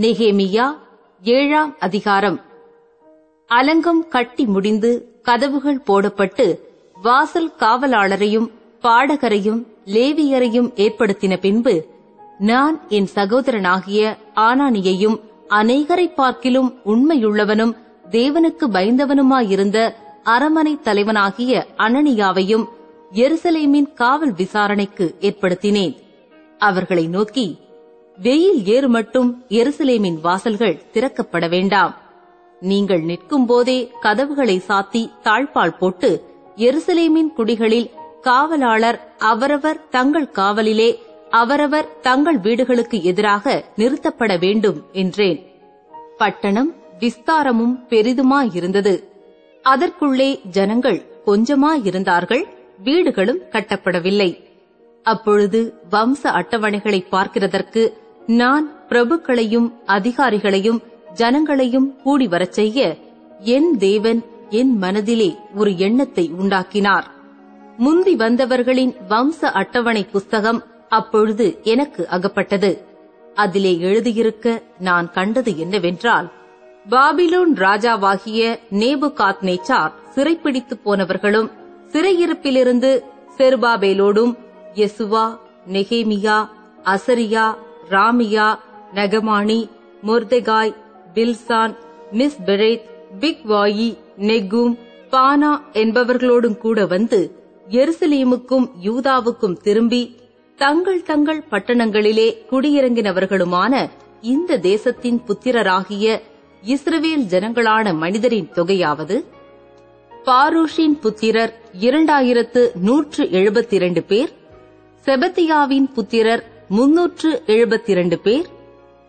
நெகேமியா ஏழாம் அதிகாரம். அலங்கம் கட்டி முடிந்து கதவுகள் போடப்பட்டு வாசல் காவலாளரையும் பாடகரையும் லேவியரையும் ஏற்படுத்தின பின்பு நான் என் சகோதரனாகிய ஆனானியையும் அநேகரை பார்க்கிலும் உண்மையுள்ளவனும் தேவனுக்கு பயந்தவனுமாயிருந்த அரமனை தலைவனாகிய அனனியாவையும் எருசலேமின் காவல் விசாரணைக்கு ஏற்படுத்தினேன். அவர்களை நோக்கி வெயில் ஏறு மட்டும் எருசலேமின் வாசல்கள் திறக்கப்பட வேண்டாம். நீங்கள் நிற்கும் போதே கதவுகளை சாத்தி தாழ்பால் போட்டு எருசலேமின் குடிகளில் காவலாளர் அவரவர் தங்கள் காவலிலே அவரவர் தங்கள் வீடுகளுக்கு எதிராக நிறுத்தப்பட வேண்டும் என்றேன். பட்டணம் விஸ்தாரமும் பெரிதுமாயிருந்தது. அதற்குள்ளே ஜனங்கள் கொஞ்சமாயிருந்தார்கள் வீடுகளும் கட்டப்படவில்லை. அப்பொழுது வம்ச அட்டவணைகளை பார்க்கிறதற்கு நான் பிரபுக்களையும் அதிகாரிகளையும் ஜனங்களையும் கூடி வரச் செய்ய என் தேவன் என் மனதிலே ஒரு எண்ணத்தை உண்டாக்கினார். முந்தி வந்தவர்களின் வம்ச அட்டவணை புஸ்தகம் அப்பொழுது எனக்கு அகப்பட்டது. அதிலே எழுதியிருக்க நான் கண்டது என்னவென்றால் பாபிலோன் ராஜாவாகிய நேபுகாத் நேச்சார் சிறைப்பிடித்து போனவர்களும் சிறையிருப்பிலிருந்து செருபாபேலோடும் யெசுவா நெகேமியா அசரியா ராமியா நகமானி மொர்தெகாய் பில்சான் மிஸ் பெரேத் பிக்வாயி நெகும் பானா என்பவர்களோடும் கூட வந்து எருசலேமுக்கும் யூதாவுக்கும் திரும்பி தங்கள் தங்கள் பட்டணங்களிலே குடியிறங்கினவர்களுமான இந்த தேசத்தின் புத்திரராகிய இஸ்ரவேல் ஜனங்களான மனிதரின் தொகையாவது பாரூஷின் புத்திரர் இரண்டாயிரத்து நூற்று எழுபத்தி இரண்டு பேர் செபத்தியாவின் புத்திரர் முன்னூற்று எழுபத்தி இரண்டு பேர்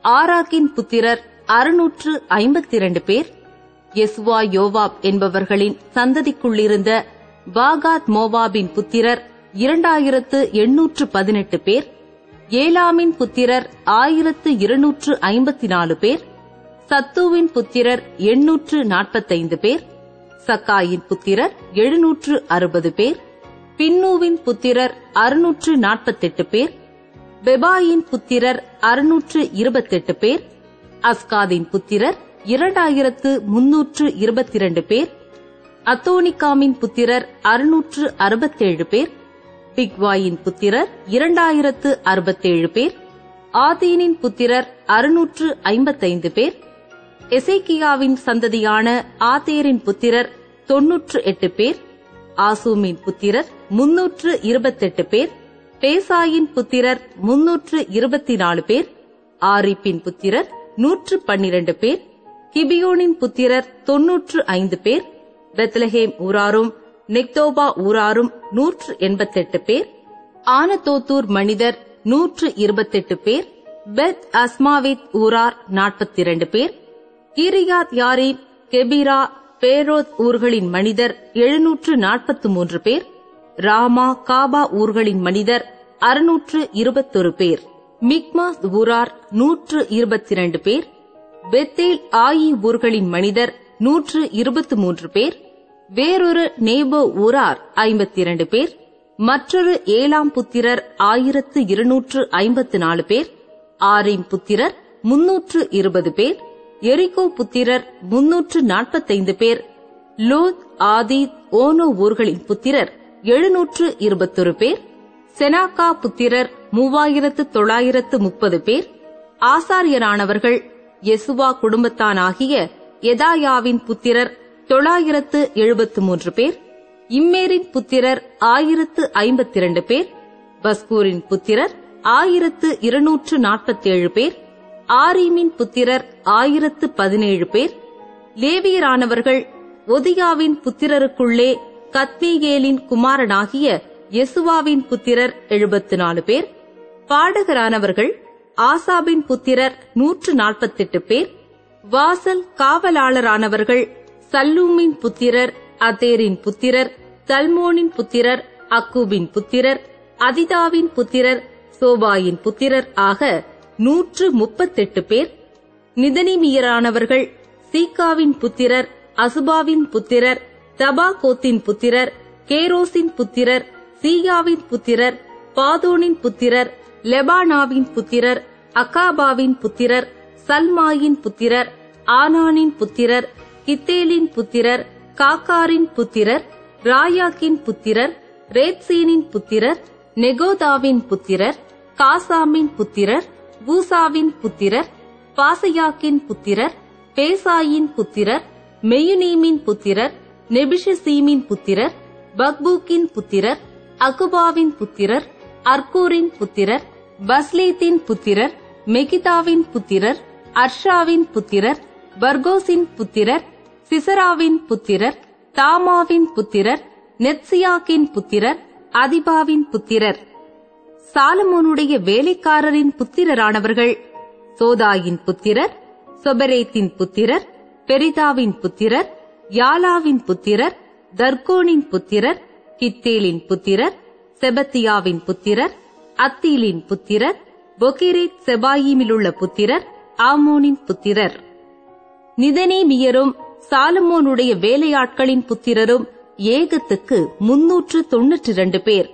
ஆராக்கின் புத்திரர் அறுநூற்று ஐம்பத்தி இரண்டு பேர் எஸ்வா யோவாப் என்பவர்களின் சந்ததிக்குள்ளிருந்த பாகாத் மோவாபின் புத்திரர் இரண்டாயிரத்து எண்ணூற்று பதினெட்டு பேர் ஏலாமின் புத்திரர் ஆயிரத்து இருநூற்று ஐம்பத்தி நாலு பேர் சத்துவின் புத்திரர் எண்ணூற்று நாற்பத்தைந்து பேர் சக்காயின் புத்திரர் எழுநூற்று அறுபது பேர் பின்னூவின் புத்திரர் அறுநூற்று நாற்பத்தெட்டு பேர் பெபாயின் புத்திரர் அறுநூற்று இருபத்தெட்டு பேர் அஸ்காதின் புத்திரர் இரண்டாயிரத்து முன்னூற்று இருபத்தி இரண்டு பேர் அத்தோனிகாமின் புத்திரர் அறுநூற்று அறுபத்தேழு பேர் பிக்வாயின் புத்திரர் இரண்டாயிரத்து அறுபத்தேழு பேர் ஆதீனின் புத்திரர் அறுநூற்று ஐம்பத்தைந்து பேர் எசேக்கியாவின் சந்ததியான ஆதேரின் புத்திரர் தொன்னூற்று எட்டு பேர் ஆசூமின் புத்திரர் முன்னூற்று இருபத்தெட்டு பேர் பேசாயின் புத்திரர் முன்னூற்று இருபத்தி நாலு பேர் ஆரிப்பின் புத்திரர் நூற்று பன்னிரண்டு பேர் கிபியோனின் புத்திரர் தொன்னூற்று ஐந்து பேர் பெத்லஹேம் ஊராரும் நெக்தோபா ஊராரும் நூற்று எண்பத்தெட்டு பேர் ஆனதோத்தூர் மனிதர் நூற்று இருபத்தெட்டு பேர் பெத் அஸ்மாவித் ஊரார் நாற்பத்தி இரண்டு பேர் கீரியாத் யாரீன் கெபிரா பேரோத் ஊர்களின் மனிதர் எழுநூற்று நாற்பத்து மூன்று பேர் ராமா காபா ஊர்களின் மனிதர் அறுநூற்று இருபத்தொரு பேர். மிக்மாஸ் ஊரார் நூற்று இருபத்தி இரண்டு பேர். பெத்தேல் ஆயி ஊர்களின் மனிதர் நூற்று இருபத்து மூன்று பேர். வேறொரு நேபோ ஊரார் ஐம்பத்தி இரண்டு பேர். மற்றொரு ஏழாம் புத்திரர் ஆயிரத்து இருநூற்று ஐம்பத்து நாலு பேர். ஆரிம் புத்திரர் முன்னூற்று இருபது பேர். எரிகோ புத்திரர் முன்னூற்று நாற்பத்தைந்து பேர். லோத் ஆதித் ஓனோ ஊர்களின் புத்திரர் எழுநூற்று இருபத்தொரு பேர் செனாக்கா புத்திரர் மூவாயிரத்து தொள்ளாயிரத்து முப்பது பேர் ஆசாரியரானவர்கள் யெசுவா குடும்பத்தானாகிய எதாயாவின் புத்திரர் தொள்ளாயிரத்து எழுபத்து மூன்று பேர் இம்மேரின் புத்திரர் ஆயிரத்து ஐம்பத்தி இரண்டு பேர் பஸ்கூரின் புத்திரர் ஆயிரத்து இருநூற்று நாற்பத்தேழு பேர் ஆரீமின் புத்திரர் ஆயிரத்து பதினேழு பேர் லேவியரானவர்கள் ஒதியாவின் புத்திரருக்குள்ளே கத்மீகேலின் குமாரனாகிய யெசுவாவின் புத்திரர் எழுபத்து நாலு பேர் பாடகரானவர்கள் ஆசாபின் புத்திரர் நூற்று நாற்பத்தெட்டு பேர் வாசல் காவலாளரானவர்கள் சல்லூமின் புத்திரர் அதேரின் புத்திரர் தல்மோனின் புத்திரர் அக்கூபின் புத்திரர் அதிதாவின் புத்திரர் சோபாயின் புத்திரர் ஆக நூற்று முப்பத்தெட்டு பேர் நிதனிமியரானவர்கள் சீகாவின் புத்திரர் அசுபாவின் புத்திரர் தபாகோத்தின் புத்திரர் கேரோசின் புத்திரர் சீயாவின் புத்திரர் பாதோனின் புத்திரர் லெபானாவின் புத்திரர் அகாபாவின் புத்திரர் சல்மாயின் புத்திரர் ஆனானின் புத்திரர் கித்தேலின் புத்திரர் காக்காரின் புத்திரர் ராயாக்கின் புத்திரர் ரேத்சீனின் புத்திரர் நெகோதாவின் புத்திரர் காசாமின் புத்திரர் பூசாவின் புத்திரர் பாசையாக்கின் புத்திரர் பேசாயின் புத்திரர் மெயுனீமின் புத்திரர் நெபிஷசீமின் புத்திரர் பக்பூக்கின் புத்திரர் அகுபாவின் புத்திரர் அர்கூரின் புத்திரர் பஸ்லேத்தின் புத்திரர் மெகிதாவின் புத்திரர் அர்ஷாவின் புத்திரர் பர்கோஸின் புத்திரர் சிசராவின் புத்திரர் தாமாவின் புத்திரர் நெத்சியாக்கின் புத்திரர் அதிபாவின் புத்திரர். சாலமோனுடைய வேலைக்காரரின் புத்திரரானவர்கள் சோதாயின் புத்திரர் சொபரேத்தின் புத்திரர் பெரிதாவின் புத்திரர் யாலாவின் புத்திரர் தர்கோனின் புத்திரர் கித்தேலின் புத்திரர் செபத்தியாவின் புத்திரர் அத்தீலின் புத்திரர் பொகிரேத் செபாயிமிலுள்ள புத்திரர் ஆமோனின் புத்திரர். நிதனேமியரும் சாலமோனுடைய வேலையாட்களின் புத்திரரும் ஏகத்துக்கு முன்னூற்று தொன்னூற்றி இரண்டு பேர்.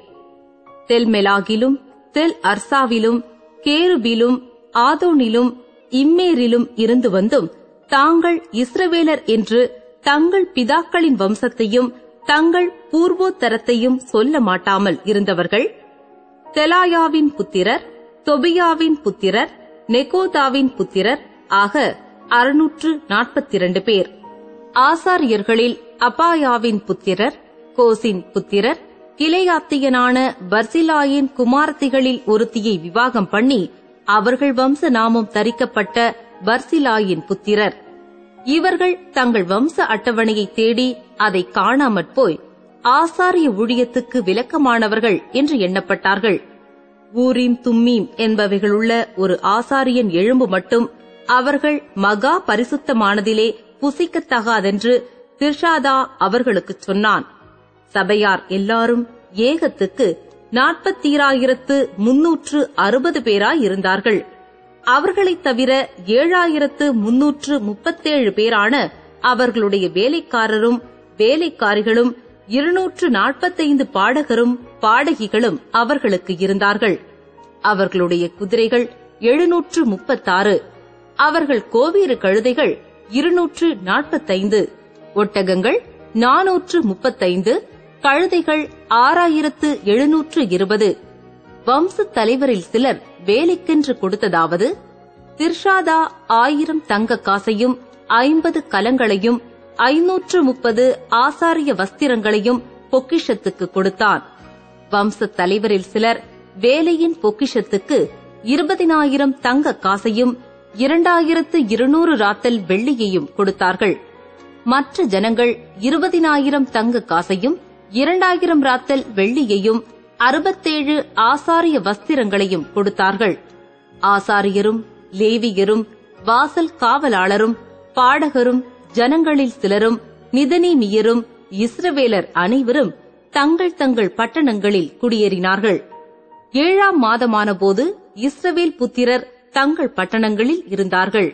தெல்மெலாகிலும் தெல் அர்சாவிலும் கேருபிலும் ஆதோனிலும் இம்மேரிலும் இருந்து வந்தும் தாங்கள் இஸ்ரவேலர் என்று தங்கள் பிதாக்களின் வம்சத்தையும் தங்கள் பூர்வோத்தரத்தையும் சொல்ல மாட்டாமல் இருந்தவர்கள் தெலாயாவின் புத்திரர் தொபியாவின் புத்திரர் நெகோதாவின் புத்திரர் ஆக அறுநூற்று நாற்பத்தி இரண்டு பேர். ஆசாரியர்களில் அபாயாவின் புத்திரர் கோசின் புத்திரர் கிளையாத்தியனான பர்சிலாயின் குமாரத்திகளில் ஒருத்தியை விவாகம் பண்ணி அவர்கள் வம்ச நாமம் தரிக்கப்பட்ட பர்சிலாயின் புத்திரர். இவர்கள் தங்கள் வம்ச அட்டவணையை தேடி அதை காணாமற் போய் ஆசாரிய ஊழியத்துக்கு விலக்கமானவர்கள் என்று எண்ணப்பட்டார்கள். ஊரீம் தும்மீம் என்பவைகளுள்ள ஒரு ஆசாரியன் எழும்பு மட்டும் அவர்கள் மகா பரிசுத்தமானதிலே புசிக்கத்தகாதென்று திர்ஷாதா அவர்களுக்குச் சொன்னான். சபையார் எல்லாரும் ஏகத்துக்கு நாற்பத்தீராயிரத்து முன்னூற்று அறுபது பேராயிருந்தார்கள் அவர்களைத் தவிர ஏழாயிரத்து முன்னூற்று முப்பத்தேழு பேரான அவர்களுடைய வேலைக்காரரும் வேலைக்காரிகளும் இருநூற்று நாற்பத்தைந்து பாடகரும் பாடகிகளும் அவர்களுக்கு இருந்தார்கள். அவர்களுடைய குதிரைகள் எழுநூற்று முப்பத்தாறு அவர்கள் கோவேறு கழுதைகள் இருநூற்று நாற்பத்தைந்து ஒட்டகங்கள் நானூற்று முப்பத்தைந்து கழுதைகள் ஆறாயிரத்து எழுநூற்று இருபது. வம்சத் தலைவரில் சிலர் வேலைக்கென்று கொடுத்ததாவது திர்ஷாதா ஆயிரம் தங்க காசையும் ஐம்பது கலங்களையும் ஐநூற்று முப்பது ஆசாரிய வஸ்திரங்களையும் பொக்கிஷத்துக்கு கொடுத்தான். வம்ச தலைவரில் சிலர் வேலையின் பொக்கிஷத்துக்கு இருபதினாயிரம் தங்க காசையும் இரண்டாயிரத்து இருநூறு ராத்தல் வெள்ளியையும் கொடுத்தார்கள். மற்ற ஜனங்கள் இருபதினாயிரம் தங்க காசையும் இரண்டாயிரம் ராத்தல் வெள்ளியையும் அறுபத்தேழு ஆசாரிய வஸ்திரங்களையும் கொடுத்தார்கள். ஆசாரியரும் லேவியரும் வாசல் காவலாளரும் பாடகரும் ஜனங்களில் சிலரும் நிதனீமியரும் இஸ்ரவேலர் அனைவரும் தங்கள் தங்கள் பட்டணங்களில் குடியேறினார்கள். ஏழாம் மாதமான போது இஸ்ரவேல் புத்திரர் தங்கள் பட்டணங்களில் இருந்தார்கள்.